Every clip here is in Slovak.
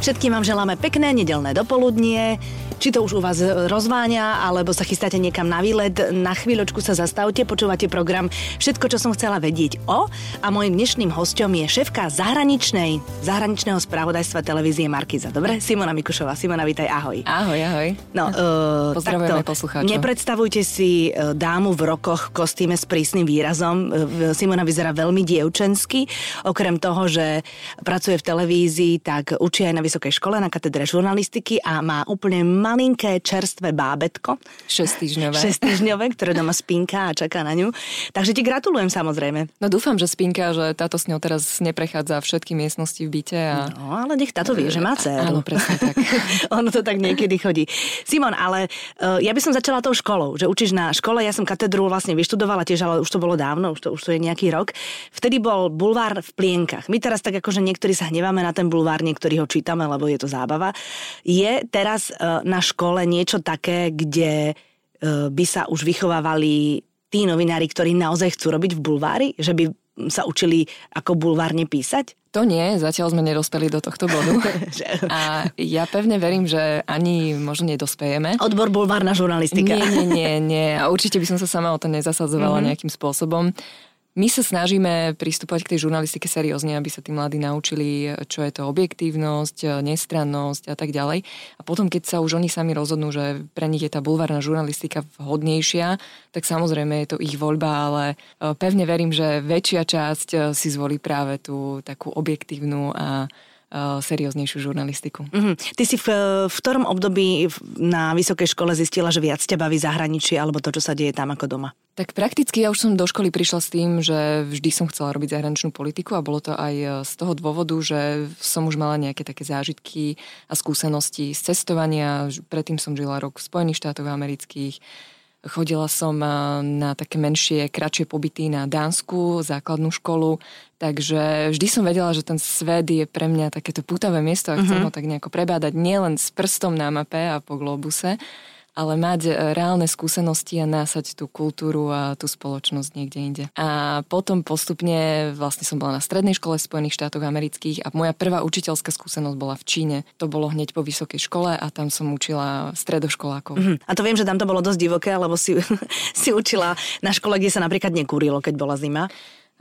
Všetkým vám želáme pekné nedelné dopoludnie. Či to už u vás rozváňa, alebo sa chystáte niekam na výlet, na chvíľočku sa zastavte, počúvate program Všetko, čo som chcela vedieť o. A môjim dnešným hostom je šéfka zahraničnej, zahraničného spravodajstva televízie Markiza. Dobre? Simona Mikušová. Simona, vítaj, ahoj. Ahoj, ahoj. No, uh, Pozdravujeme poslucháčov. Nepredstavujte si uh, dámu v rokoch v kostýme s prísnym výrazom. Uh, Simona vyzerá veľmi dievčensky. Okrem toho, že pracuje v televízii, tak učí aj na vysokej škole na katedre žurnalistiky a má úplne malinké čerstvé bábetko. 6 týždňové. 6 týždňové, ktoré doma spinka a čaká na ňu. Takže ti gratulujem samozrejme. No dúfam, že spinka, že táto s ňou teraz neprechádza všetky miestnosti v byte. A... No, ale nech táto vie, že má dceru. Áno, presne tak. ono to tak niekedy chodí. Simon, ale uh, ja by som začala tou školou, že učíš na škole, ja som katedru vlastne vyštudovala tiež, ale už to bolo dávno, už to, už to je nejaký rok. Vtedy bol bulvár v plienkach. My teraz tak akože niektorí sa hneváme na ten bulvár, niektorí ho čítame, lebo je to zábava. Je teraz uh, na škole niečo také, kde uh, by sa už vychovávali tí novinári, ktorí naozaj chcú robiť v bulvári? Že by sa učili ako bulvárne písať? To nie, zatiaľ sme nedospeli do tohto bodu. A ja pevne verím, že ani možno nedospejeme. Odbor bulvárna žurnalistika. Nie, nie, nie, nie. A určite by som sa sama o to nezasadzovala mm-hmm. nejakým spôsobom. My sa snažíme pristúpať k tej žurnalistike seriózne, aby sa tí mladí naučili, čo je to objektívnosť, nestrannosť a tak ďalej. A potom, keď sa už oni sami rozhodnú, že pre nich je tá bulvárna žurnalistika vhodnejšia, tak samozrejme je to ich voľba, ale e, pevne verím, že väčšia časť e, si zvolí práve tú takú objektívnu a serióznejšiu žurnalistiku. Mm-hmm. Ty si v, v ktorom období na vysokej škole zistila, že viac ťa baví zahraničie alebo to, čo sa deje tam ako doma? Tak prakticky ja už som do školy prišla s tým, že vždy som chcela robiť zahraničnú politiku a bolo to aj e, z toho dôvodu, že som už mala nejaké také zážitky a skúsenosti z cestovania. Predtým som žila rok v Spojených štátoch amerických, Chodila som e, na také menšie, kratšie pobyty na Dánsku, základnú školu, takže vždy som vedela, že ten svet je pre mňa takéto pútavé miesto a chcem uh-huh. ho tak nejako prebádať nielen s prstom na mape a po globuse, ale mať e, reálne skúsenosti a násať tú kultúru a tú spoločnosť niekde inde. A potom postupne vlastne som bola na strednej škole v Spojených štátoch amerických a moja prvá učiteľská skúsenosť bola v Číne. To bolo hneď po vysokej škole a tam som učila stredoškolákov. Mm-hmm. A to viem, že tam to bolo dosť divoké, lebo si, si učila na škole, kde sa napríklad nekúrilo, keď bola zima.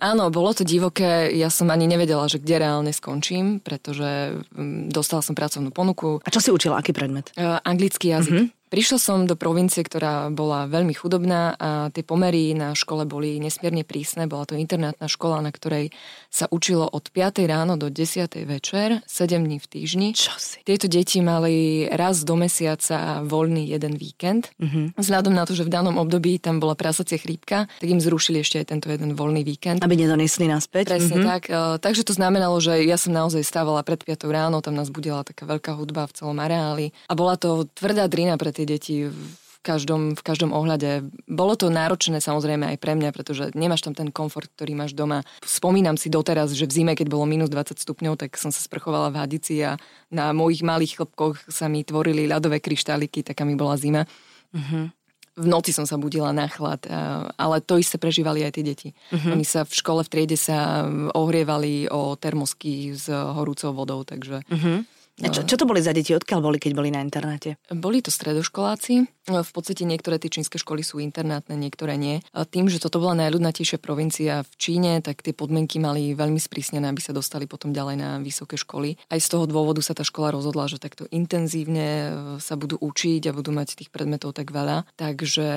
Áno, bolo to divoké, ja som ani nevedela, že kde reálne skončím, pretože mm, dostala som pracovnú ponuku. A čo si učila, aký predmet? Uh, anglický jazyk. Mm-hmm. Prišla som do provincie, ktorá bola veľmi chudobná a tie pomery na škole boli nesmierne prísne. Bola to internátna škola, na ktorej sa učilo od 5. ráno do 10. večer, 7 dní v týždni. Čo si? Tieto deti mali raz do mesiaca voľný jeden víkend. Mm-hmm. Vzhľadom na to, že v danom období tam bola prasacia chrípka, tak im zrušili ešte aj tento jeden voľný víkend. Aby nedonesli naspäť. Presne mm-hmm. tak. E, takže to znamenalo, že ja som naozaj stávala pred 5. ráno, tam nás budela taká veľká hudba v celom areáli. A bola to tvrdá drina pre tie tie deti v každom, v každom ohľade. Bolo to náročné samozrejme aj pre mňa, pretože nemáš tam ten komfort, ktorý máš doma. Spomínam si doteraz, že v zime, keď bolo minus 20 stupňov, tak som sa sprchovala v hadici a na mojich malých chlopkoch sa mi tvorili ľadové kryštáliky, taká mi bola zima. Uh-huh. V noci som sa budila na chlad, ale to isté prežívali aj tie deti. Uh-huh. Oni sa v škole v triede sa ohrievali o termosky s horúcou vodou, takže... Uh-huh. A čo, čo to boli za deti? Odkiaľ boli, keď boli na internáte? Boli to stredoškoláci. V podstate niektoré tie čínske školy sú internátne, niektoré nie. A tým, že toto bola najľudnatejšia provincia v Číne, tak tie podmienky mali veľmi sprísnené, aby sa dostali potom ďalej na vysoké školy. Aj z toho dôvodu sa tá škola rozhodla, že takto intenzívne sa budú učiť a budú mať tých predmetov tak veľa. Takže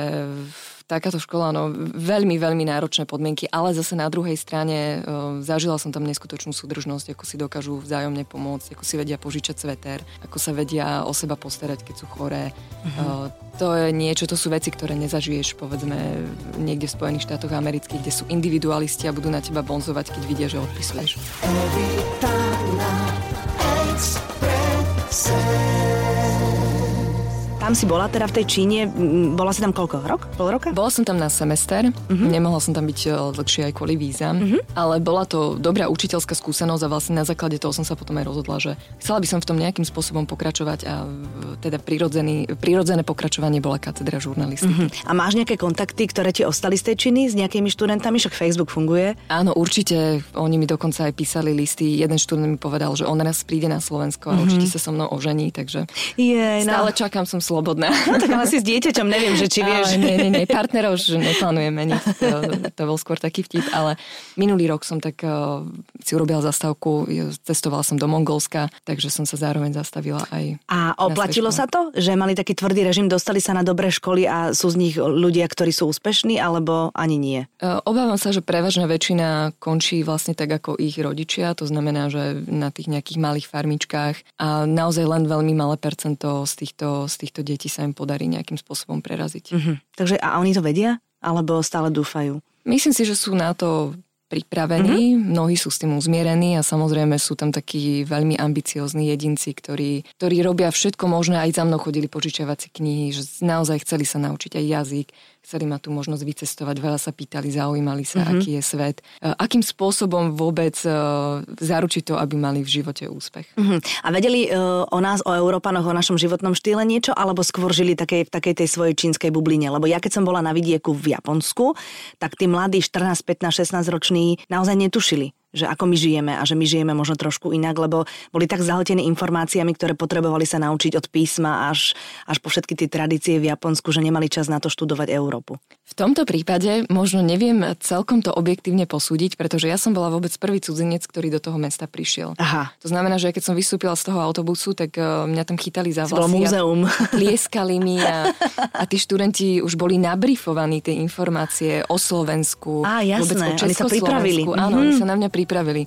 takáto škola, no veľmi, veľmi náročné podmienky, ale zase na druhej strane e, zažila som tam neskutočnú súdržnosť, ako si dokážu vzájomne pomôcť, ako si vedia požičať sveter, ako sa vedia o seba postarať, keď sú choré. Uh-huh. to je niečo, to sú veci, ktoré nezažiješ, povedzme, niekde v Spojených štátoch amerických, kde sú individualisti a budú na teba bonzovať, keď vidia, že odpisuješ. Tá Tam si bola teda v tej Číne, bola si tam koľko? Rok? Pol roka? Bola som tam na semester, uh-huh. nemohla som tam byť e, dlhšie aj kvôli vízam, uh-huh. ale bola to dobrá učiteľská skúsenosť a vlastne na základe toho som sa potom aj rozhodla, že chcela by som v tom nejakým spôsobom pokračovať a teda prirodzený, prirodzené pokračovanie bola katedra žurnalistiky. Uh-huh. A máš nejaké kontakty, ktoré ti ostali z tej Číny s nejakými študentami, však Facebook funguje? Áno, určite. Oni mi dokonca aj písali listy. Jeden študent mi povedal, že on raz príde na Slovensko a uh-huh. určite sa so mnou ožení, takže Jej, stále no. čakám, som slobodná. Tak ale si s dieťaťom, neviem, že či vieš. Ale, nie, nie, nie, partnerov už neplánujem meniť. To, to bol skôr taký vtip, ale minulý rok som tak uh, si urobila zastavku, cestovala som do Mongolska, takže som sa zároveň zastavila aj A oplatilo sa to, že mali taký tvrdý režim, dostali sa na dobré školy a sú z nich ľudia, ktorí sú úspešní, alebo ani nie? Uh, obávam sa, že prevažná väčšina končí vlastne tak ako ich rodičia, to znamená, že na tých nejakých malých farmičkách a naozaj len veľmi malé percento z týchto, z týchto detí sa im podarí nejakým spôsobom preraziť. Uh-huh. Takže a oni to vedia? Alebo stále dúfajú? Myslím si, že sú na to pripravení, mm-hmm. mnohí sú s tým uzmierení a samozrejme sú tam takí veľmi ambiciozní jedinci, ktorí, ktorí robia všetko možné, aj za mnou chodili požičiavať si knihy, že naozaj chceli sa naučiť aj jazyk, chceli mať tú možnosť vycestovať, veľa sa pýtali, zaujímali sa, mm-hmm. aký je svet. E, akým spôsobom vôbec e, zaručiť to, aby mali v živote úspech. Mm-hmm. A vedeli e, o nás, o Európanoch, o našom životnom štýle niečo, alebo skôr žili takej, v takej tej svojej čínskej bubline? Lebo ja keď som bola na vidieku v Japonsku, tak tí mladí 14, 15, 16 roční naozaj netušili že ako my žijeme a že my žijeme možno trošku inak, lebo boli tak zahltení informáciami, ktoré potrebovali sa naučiť od písma až, až po všetky tie tradície v Japonsku, že nemali čas na to študovať Európu. V tomto prípade možno neviem celkom to objektívne posúdiť, pretože ja som bola vôbec prvý cudzinec, ktorý do toho mesta prišiel. Aha. To znamená, že keď som vystúpila z toho autobusu, tak uh, mňa tam chytali za vlasy. múzeum. Tlieskali mi a, a tí študenti už boli nabrifovaní tie informácie o Slovensku. Á, jasné, vôbec o oni sa pripravili. Áno, mm-hmm. oni sa na mňa pripravili.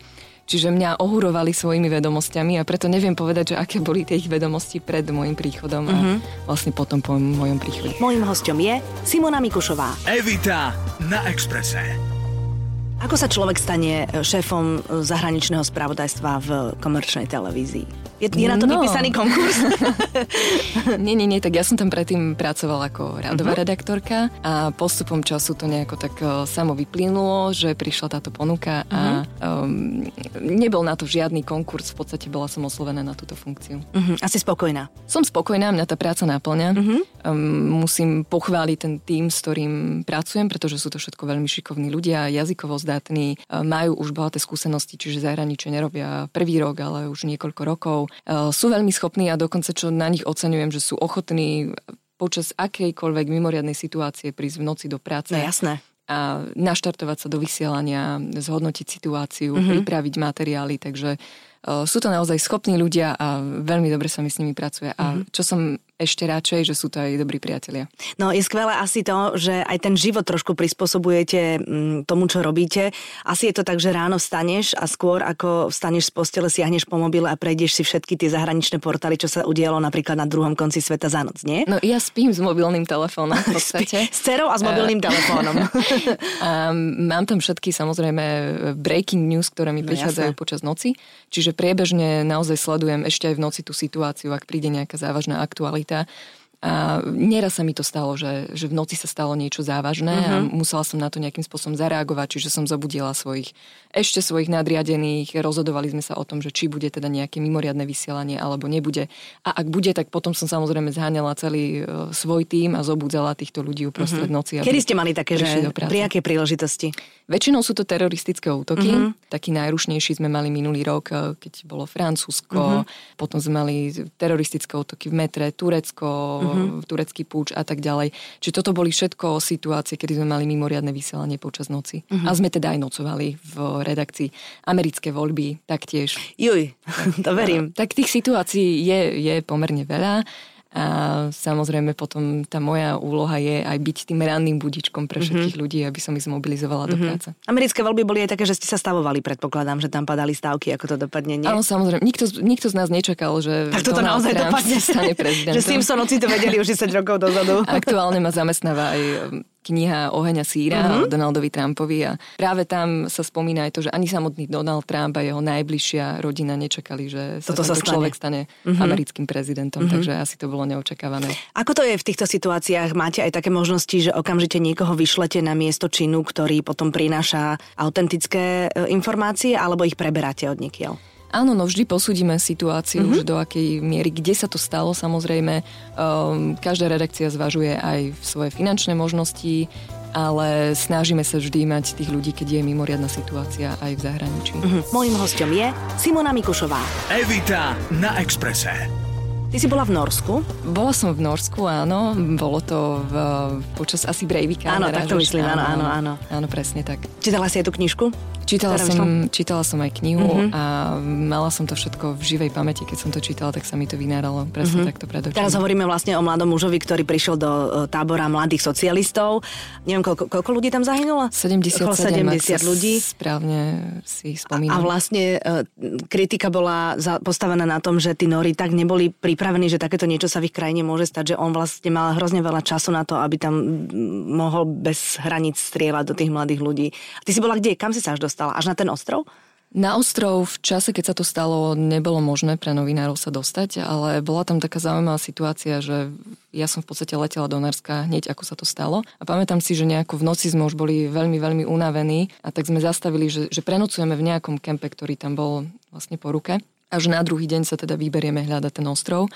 Čiže mňa ohurovali svojimi vedomosťami a preto neviem povedať, že aké boli tie ich vedomosti pred môjim príchodom a mm-hmm. vlastne potom po mojom príchode. Mojím hostom je Simona Mikušová. Evita na Exprese. Ako sa človek stane šéfom zahraničného spravodajstva v komerčnej televízii? Je, je na to no. vypísaný konkurs? nie, nie, nie, tak ja som tam predtým pracovala ako radová uh-huh. redaktorka a postupom času to nejako tak uh, samo vyplynulo, že prišla táto ponuka uh-huh. a um, nebol na to žiadny konkurs, v podstate bola som oslovená na túto funkciu. Uh-huh. Asi spokojná? Som spokojná, mňa tá práca náplňa. Uh-huh. Um, musím pochváliť ten tým, s ktorým pracujem, pretože sú to všetko veľmi šikovní ľudia, jazykovo zdatní, uh, majú už bohaté skúsenosti, čiže zahraničie nerobia prvý rok, ale už niekoľko rokov sú veľmi schopní a dokonca čo na nich oceňujem, že sú ochotní počas akejkoľvek mimoriadnej situácie prísť v noci do práce. No jasné a naštartovať sa do vysielania, zhodnotiť situáciu, mm-hmm. pripraviť materiály, takže uh, sú to naozaj schopní ľudia a veľmi dobre sa mi s nimi pracuje. Mm-hmm. A mhm. čo som ešte radšej, že sú to aj dobrí priatelia. No je skvelé asi to, že aj ten život trošku prispôsobujete mm, tomu, čo robíte. Asi je to tak, že ráno vstaneš a skôr ako vstaneš z postele, siahneš po mobile a prejdeš si všetky tie zahraničné portály, čo sa udialo napríklad na druhom konci sveta za noc, nie? No ja spím s mobilným telefónom v podstate. s cerou a s mobilným telefónom. a mám tam všetky samozrejme breaking news, ktoré mi no, prichádzajú jasné. počas noci, čiže priebežne naozaj sledujem ešte aj v noci tú situáciu, ak príde nejaká závažná aktualita Yeah. A nieraz sa mi to stalo, že, že v noci sa stalo niečo závažné uh-huh. a mhm. musela som na to nejakým spôsobom zareagovať, čiže som zabudila svojich, ešte svojich nadriadených, rozhodovali sme sa o tom, že či bude teda nejaké mimoriadne vysielanie alebo nebude. A ak bude, tak potom som samozrejme zháňala celý uh, svoj tým a zobudzala týchto ľudí uprostred uh-huh. noci. Kedy ste mali také, že pri akej príležitosti? Väčšinou sú to teroristické útoky. Uh-huh. Taký najrušnejší sme mali minulý rok, e, keď bolo Francúzsko, uh-huh. potom sme mali teroristické útoky v metre, Turecko, uh-huh uh-huh. turecký púč a tak ďalej. Čiže toto boli všetko situácie, kedy sme mali mimoriadne vysielanie počas noci. Uh-huh. A sme teda aj nocovali v redakcii. Americké voľby taktiež. Juj, to verím. Tak tých situácií je, je pomerne veľa. A samozrejme potom tá moja úloha je aj byť tým ranným budičkom pre mhm. všetkých mm-hmm. ľudí, aby som ich zmobilizovala mm-hmm. do mhm. práce. Americké voľby boli aj také, že ste sa stavovali, predpokladám, že tam padali stávky, ako to dopadne, nie? Áno, samozrejme. Nikto, nikto z nás nečakal, že tak toto naozaj dopadne. stane prezidentom. že Simpsonovci to vedeli už 10 rokov dozadu. Aktuálne ma zamestnáva aj kniha Oheň a síra mm-hmm. o Donaldovi Trumpovi a práve tam sa spomína aj to, že ani samotný Donald Trump a jeho najbližšia rodina nečakali, že sa Toto sa stane. človek stane mm-hmm. americkým prezidentom, mm-hmm. takže asi to bolo neočakávané. Ako to je v týchto situáciách? Máte aj také možnosti, že okamžite niekoho vyšlete na miesto činu, ktorý potom prináša autentické e, informácie, alebo ich preberáte od niekiaľ? Áno, no vždy posúdime situáciu, mm-hmm. že do akej miery, kde sa to stalo, samozrejme. Um, každá redakcia zvažuje aj svoje finančné možnosti, ale snažíme sa vždy mať tých ľudí, keď je mimoriadná situácia aj v zahraničí. Mm-hmm. Mojím hostom je Simona Mikušová. Evita na Exprese. Ty si bola v Norsku? Bola som v Norsku, áno. Bolo to v, počas asi Breivika. Áno, tak to myslím, áno, áno, áno. Áno, presne tak. Čítala si aj tú knižku? Čítala som, čítala som aj knihu mm-hmm. a mala som to všetko v živej pamäti. Keď som to čítala, tak sa mi to vynáralo presne mm-hmm. takto pred očami. Teraz hovoríme vlastne o mladom mužovi, ktorý prišiel do e, tábora mladých socialistov. Neviem, koľko, koľko ľudí tam zahynulo? 77, 70 ľudí. Správne si spomínam. A, a vlastne e, kritika bola postavená na tom, že tí Nori tak neboli pripravení, že takéto niečo sa v ich krajine môže stať, že on vlastne mal hrozne veľa času na to, aby tam mohol bez hraníc strieľať do tých mladých ľudí. Ty si bola kde? Kam si sa až dostala? Dostala? Až na ten ostrov? Na ostrov v čase, keď sa to stalo, nebolo možné pre novinárov sa dostať, ale bola tam taká zaujímavá situácia, že ja som v podstate letela do Norska hneď ako sa to stalo a pamätám si, že nejako v noci sme už boli veľmi, veľmi unavení a tak sme zastavili, že, že prenocujeme v nejakom kempe, ktorý tam bol vlastne po ruke. Až na druhý deň sa teda vyberieme hľadať ten ostrov.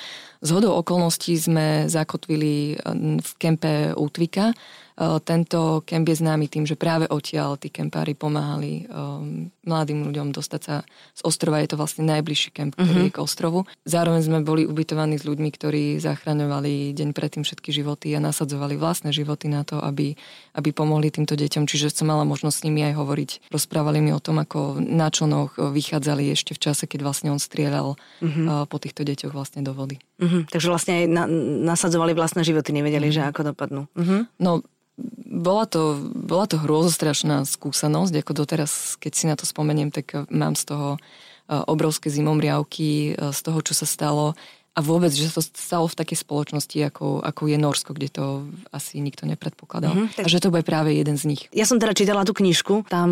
Z hodou okolností sme zakotvili v kempe Útvika, Eh, tento kemp je známy tým, že práve odtiaľ tí kempári pomáhali um, mladým ľuďom dostať sa z ostrova. Je to vlastne najbližší kemp, ktorý mm-hmm. je k ostrovu. Zároveň sme boli ubytovaní s ľuďmi, ktorí zachraňovali deň predtým všetky životy a nasadzovali vlastné životy na to, aby, aby pomohli týmto deťom. Čiže som mala možnosť s nimi aj hovoriť. Rozprávali mi o tom, ako na čonoch vychádzali ešte v čase, keď vlastne on strieľal mm-hmm. po týchto deťoch vlastne do vody. Mm-hmm. Takže vlastne aj na, nasadzovali vlastné životy, nevedeli, mm-hmm. že ako dopadnú. Mm-hmm. No, bola to, bola to hrôzostrašná skúsenosť, ako doteraz, keď si na to spomeniem, tak mám z toho eh, obrovské zimomriavky, eh, z toho, čo sa stalo a vôbec, že sa to stalo v takej spoločnosti, ako, ako je Norsko, kde to asi nikto nepredpokladal. Mm-hmm, tak... A že to bude práve jeden z nich. Ja som teda čítala tú knižku, tam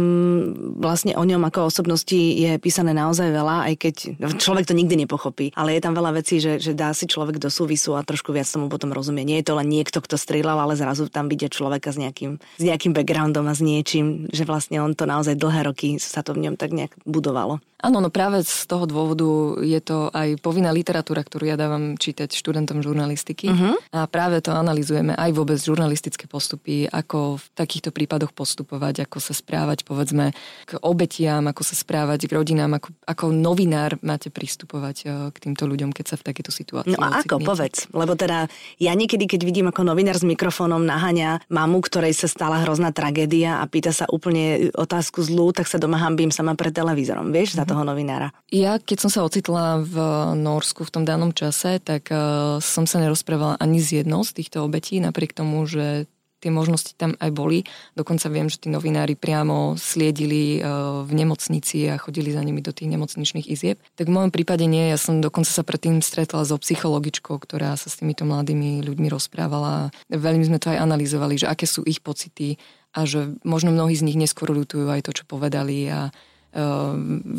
vlastne o ňom ako osobnosti je písané naozaj veľa, aj keď človek to nikdy nepochopí, ale je tam veľa vecí, že, že dá si človek do súvisu a trošku viac tomu potom rozumie. Nie je to len niekto, kto strieľal, ale zrazu tam vidie človeka s nejakým, s nejakým backgroundom a s niečím, že vlastne on to naozaj dlhé roky sa to v ňom tak nejak budovalo. Áno, no práve z toho dôvodu je to aj povinná literatúra, ktorú ja dávam čítať študentom žurnalistiky. Uh-huh. A práve to analizujeme aj vôbec žurnalistické postupy, ako v takýchto prípadoch postupovať, ako sa správať povedzme k obetiam, ako sa správať k rodinám, ako, ako novinár máte pristupovať e, k týmto ľuďom, keď sa v takéto situácii No a ako, povedz, lebo teda ja niekedy, keď vidím ako novinár s mikrofónom naháňa mamu, ktorej sa stala hrozná tragédia a pýta sa úplne otázku zlú, tak sa doma hambím sama pred televízorom, vieš, za toho novinára? Ja, keď som sa ocitla v Norsku v tom danom čase, tak uh, som sa nerozprávala ani z jednou z týchto obetí, napriek tomu, že tie možnosti tam aj boli. Dokonca viem, že tí novinári priamo sliedili uh, v nemocnici a chodili za nimi do tých nemocničných izieb. Tak v môjom prípade nie, ja som dokonca sa predtým stretla so psychologičkou, ktorá sa s týmito mladými ľuďmi rozprávala. Veľmi sme to aj analyzovali, že aké sú ich pocity a že možno mnohí z nich neskôr ľutujú aj to, čo povedali a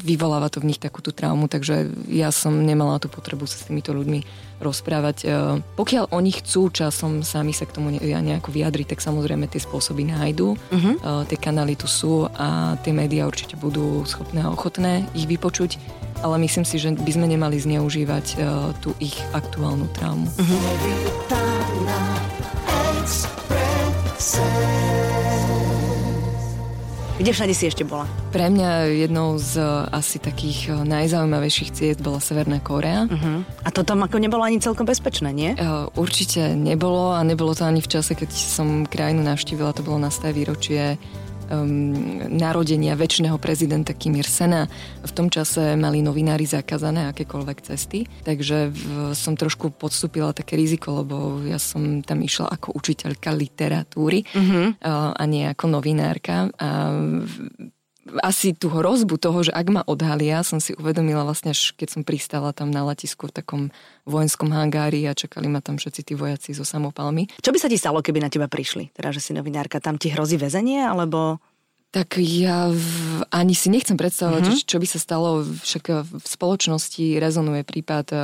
vyvoláva to v nich takú tú traumu, takže ja som nemala tú potrebu sa s týmito ľuďmi rozprávať. Ehm, pokiaľ oni chcú časom sami sa k tomu nejako vyjadriť, tak samozrejme tie spôsoby nájdú, uh-huh. tie kanály tu sú a tie médiá určite budú schopné a ochotné ich vypočuť, ale myslím si, že by sme nemali zneužívať tú ich aktuálnu traumu. Uh-huh. Kde všade si ešte bola? Pre mňa jednou z uh, asi takých uh, najzaujímavejších ciest bola Severná Kórea. Uh-huh. A to tam ako nebolo ani celkom bezpečné, nie? Uh, určite nebolo a nebolo to ani v čase, keď som krajinu navštívila, to bolo na staj výročie um, narodenia väčšného prezidenta Kim Ir-sena. V tom čase mali novinári zakázané akékoľvek cesty, takže v, som trošku podstúpila také riziko, lebo ja som tam išla ako učiteľka literatúry uh, a nie ako novinárka. A asi tú hrozbu toho, že ak ma odhalia, som si uvedomila vlastne, až keď som pristala tam na letisku v takom vojenskom hangári a čakali ma tam všetci tí vojaci so samopalmi. Čo by sa ti stalo, keby na teba prišli? Teda, že si novinárka, tam ti hrozí väzenie, alebo... Tak ja v, ani si nechcem predstavovať, mm-hmm. čo by sa stalo. Však v spoločnosti rezonuje prípad uh,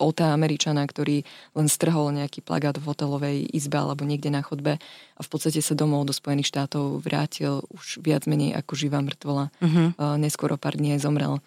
Ota Američana, ktorý len strhol nejaký plagát v hotelovej izbe alebo niekde na chodbe a v podstate sa domov do Spojených štátov vrátil už viac menej ako živá mŕtvola. Mm-hmm. Uh, neskôr o pár dní aj zomrel.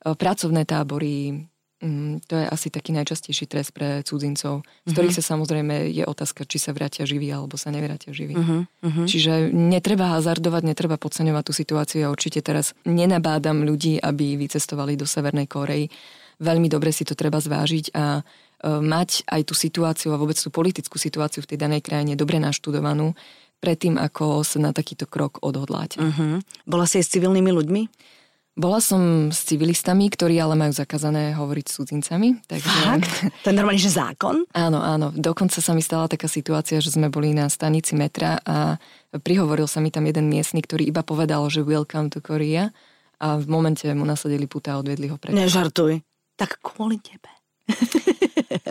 Uh, pracovné tábory, Mm, to je asi taký najčastejší trest pre cudzincov, z ktorých uh-huh. sa samozrejme je otázka, či sa vrátia živí alebo sa nevrátia živí. Uh-huh. Čiže netreba hazardovať, netreba podceňovať tú situáciu. Ja určite teraz nenabádam ľudí, aby vycestovali do Severnej Korei. Veľmi dobre si to treba zvážiť a uh, mať aj tú situáciu a vôbec tú politickú situáciu v tej danej krajine dobre naštudovanú predtým, ako sa na takýto krok odhodláte. Uh-huh. Bola si aj s civilnými ľuďmi? Bola som s civilistami, ktorí ale majú zakázané hovoriť s cudzincami. Takže... Fakt? To je normálne, že zákon? Áno, áno. Dokonca sa mi stala taká situácia, že sme boli na stanici metra a prihovoril sa mi tam jeden miestny, ktorý iba povedal, že welcome to Korea a v momente mu nasadili puta a odvedli ho preč. Nežartuj. Tak kvôli tebe.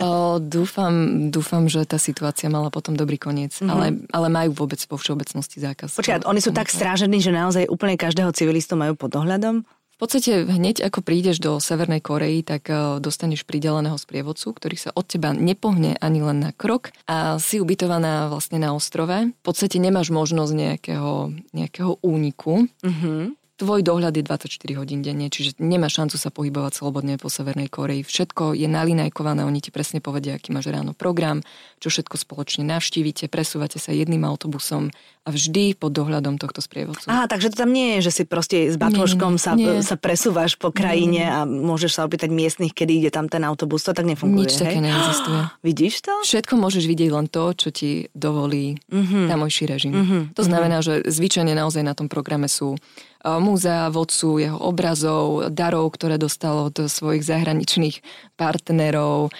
o, dúfam, dúfam, že tá situácia mala potom dobrý koniec, mm-hmm. ale, ale majú vôbec vo všeobecnosti zákaz. Počkaj, oni sú tak strážení, že naozaj úplne každého civilistu majú pod dohľadom? V podstate hneď ako prídeš do Severnej Korei, tak e, dostaneš prideleného sprievodcu, ktorý sa od teba nepohne ani len na krok a si ubytovaná vlastne na ostrove. V podstate nemáš možnosť nejakého, nejakého úniku. Mm-hmm tvoj dohľad je 24 hodín denne, čiže nemá šancu sa pohybovať slobodne po Severnej Koreji. Všetko je nalinajkované, oni ti presne povedia, aký máš ráno program, čo všetko spoločne navštívite, presúvate sa jedným autobusom a vždy pod dohľadom tohto sprievodcu. Aha, takže to tam nie je, že si proste s batložkom sa, sa presúvaš po krajine nie. a môžeš sa opýtať miestnych, kedy ide tam ten autobus, to tak nefunguje. Nič hej? také neexistuje. Vidíš to? Všetko môžeš vidieť len to, čo ti dovolí mm-hmm. tamojší režim. Mm-hmm. To znamená, že zvyčajne naozaj na tom programe sú múzea, vodcu, jeho obrazov, darov, ktoré dostal od svojich zahraničných partnerov.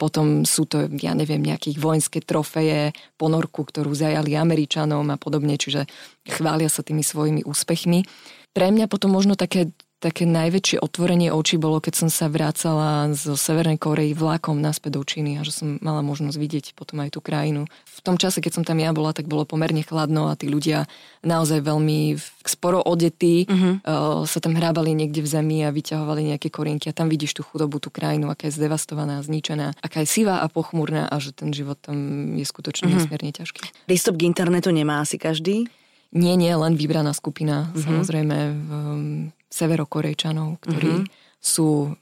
Potom sú to, ja neviem, nejakých vojenské trofeje, ponorku, ktorú zajali Američanom a podobne, čiže chvália sa tými svojimi úspechmi. Pre mňa potom možno také také najväčšie otvorenie očí bolo, keď som sa vrácala zo Severnej Korei vlakom naspäť do Číny a že som mala možnosť vidieť potom aj tú krajinu. V tom čase, keď som tam ja bola, tak bolo pomerne chladno a tí ľudia naozaj veľmi sporo odetí uh-huh. uh, sa tam hrábali niekde v zemi a vyťahovali nejaké korienky a tam vidíš tú chudobu, tú krajinu, aká je zdevastovaná, zničená, aká je sivá a pochmúrna a že ten život tam je skutočne uh-huh. nesmierne ťažký. Prístup k internetu nemá asi každý? Nie, nie, len vybraná skupina, uh-huh. samozrejme um, severokorejčanov, ktorí uh-huh. sú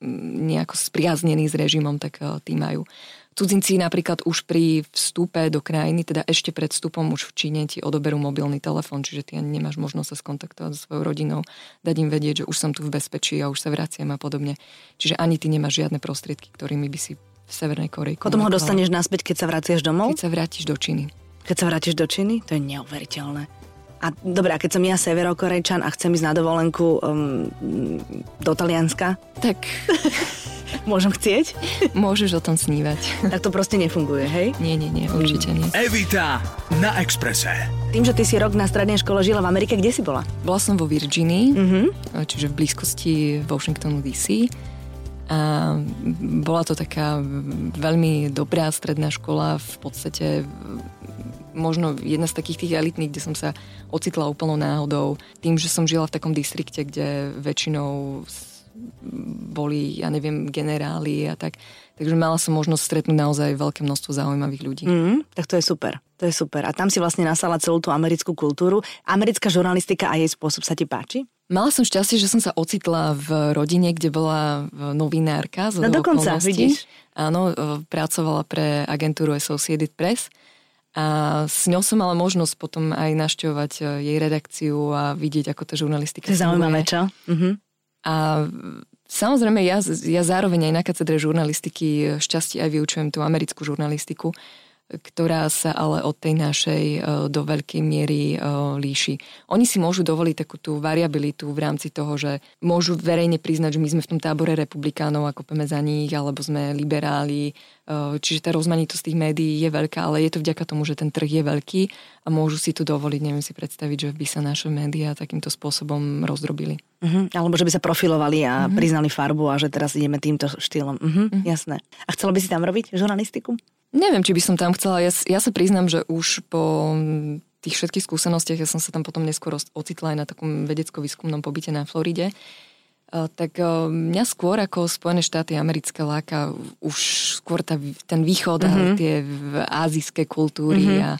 mm, nejako spriaznení s režimom, tak uh, tí majú. Cudzinci napríklad už pri vstupe do krajiny, teda ešte pred vstupom už v Číne ti odoberú mobilný telefón, čiže ty ani nemáš možnosť sa skontaktovať so svojou rodinou, dať im vedieť, že už som tu v bezpečí a už sa vraciam a podobne. Čiže ani ty nemáš žiadne prostriedky, ktorými by si v Severnej Koreji Potom ho dostaneš naspäť, keď sa vraciaš domov? Keď sa vrátiš do Číny. Keď sa vrátiš do Číny? To je neuveriteľné. A dobré, a keď som ja severokorejčan a chcem ísť na dovolenku um, do Talianska? Tak... Môžem chcieť? Môžeš o tom snívať. Tak to proste nefunguje, hej? Nie, nie, nie, určite nie. Evita na Exprese. Tým, že ty si rok na strednej škole žila v Amerike, kde si bola? Bola som vo Virginii, mm-hmm. čiže v blízkosti Washingtonu DC. A bola to taká veľmi dobrá stredná škola, v podstate možno jedna z takých tých elitných, kde som sa ocitla úplnou náhodou. Tým, že som žila v takom distrikte, kde väčšinou boli, ja neviem, generáli a tak. Takže mala som možnosť stretnúť naozaj veľké množstvo zaujímavých ľudí. Mm, tak to je super. To je super. A tam si vlastne nasala celú tú americkú kultúru. Americká žurnalistika a jej spôsob sa ti páči? Mala som šťastie, že som sa ocitla v rodine, kde bola novinárka. No dokonca, vidíš. Áno, pracovala pre agentúru Associated Press a s ňou som mala možnosť potom aj našťovať e, jej redakciu a vidieť, ako tá žurnalistika To je zaujímavé, čo? Uh-huh. A samozrejme, ja, ja zároveň aj na katedre žurnalistiky šťastie aj vyučujem tú americkú žurnalistiku. Ktorá sa ale od tej našej e, do veľkej miery e, líši. Oni si môžu dovoliť takú tú variabilitu v rámci toho, že môžu verejne priznať, že my sme v tom tábore republikánov a kopeme za nich, alebo sme liberáli, e, čiže tá rozmanitosť tých médií je veľká, ale je to vďaka tomu, že ten trh je veľký a môžu si tu dovoliť, neviem si predstaviť, že by sa naše médiá takýmto spôsobom rozdrobili. Uh-huh. Alebo že by sa profilovali a uh-huh. priznali farbu a že teraz ideme týmto štýlom. Uh-huh. Uh-huh. Jasné. A chcela by si tam robiť žurnalistiku? Neviem, či by som tam chcela. Ja, ja sa priznám, že už po tých všetkých skúsenostiach, ja som sa tam potom neskôr ocitla aj na takom vedecko-výskumnom pobyte na Floride, tak mňa skôr ako Spojené štáty americké láka už skôr tá, ten východ mm-hmm. a tie azijské kultúry mm-hmm. a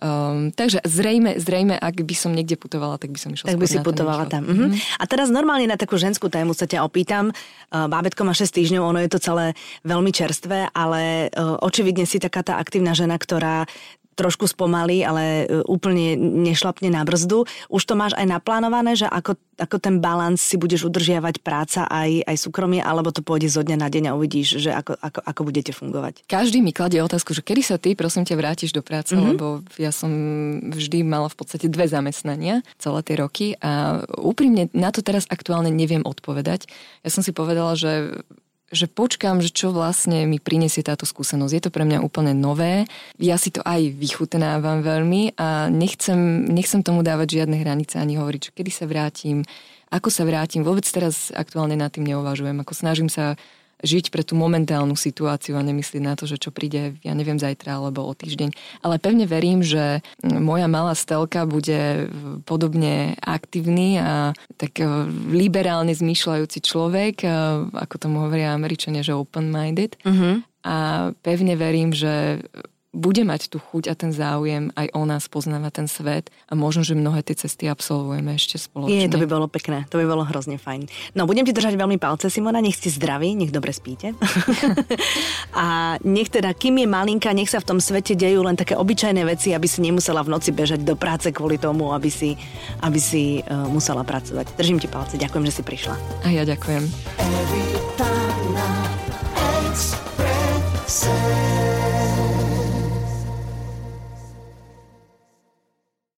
Um, takže zrejme, zrejme, ak by som niekde putovala, tak by som išla Tak by si putovala tam. Uh-huh. A teraz normálne na takú ženskú tému sa ťa opýtam. Uh, bábetko má 6 týždňov, ono je to celé veľmi čerstvé, ale uh, očividne si taká tá aktívna žena, ktorá trošku spomalí, ale e, úplne nešlapne na brzdu. Už to máš aj naplánované, že ako, ako ten balans si budeš udržiavať práca aj, aj súkromie, alebo to pôjde zo dňa na deň a uvidíš, že ako, ako, ako budete fungovať? Každý mi kladie otázku, že kedy sa ty, prosím ťa, vrátiš do práce, mm-hmm. lebo ja som vždy mala v podstate dve zamestnania celé tie roky a úprimne na to teraz aktuálne neviem odpovedať. Ja som si povedala, že že počkám, že čo vlastne mi prinesie táto skúsenosť. Je to pre mňa úplne nové. Ja si to aj vychutnávam veľmi a nechcem, nechcem tomu dávať žiadne hranice ani hovoriť, že kedy sa vrátim, ako sa vrátim. Vôbec teraz aktuálne nad tým neuvažujem. Ako snažím sa žiť pre tú momentálnu situáciu a nemyslieť na to, že čo príde, ja neviem, zajtra alebo o týždeň. Ale pevne verím, že moja malá stelka bude podobne aktívny a tak e, liberálne zmýšľajúci človek, e, ako tomu hovoria Američania, že open-minded. Uh-huh. A pevne verím, že bude mať tú chuť a ten záujem aj o nás poznávať ten svet a možno, že mnohé tie cesty absolvujeme ešte spoločne. Je, to by bolo pekné, to by bolo hrozne fajn. No, budem ti držať veľmi palce, Simona, nech ste zdraví, nech dobre spíte. a nech teda, kým je malinka, nech sa v tom svete dejú len také obyčajné veci, aby si nemusela v noci bežať do práce kvôli tomu, aby si, aby si uh, musela pracovať. Držím ti palce, ďakujem, že si prišla. A ja ďakujem. Every time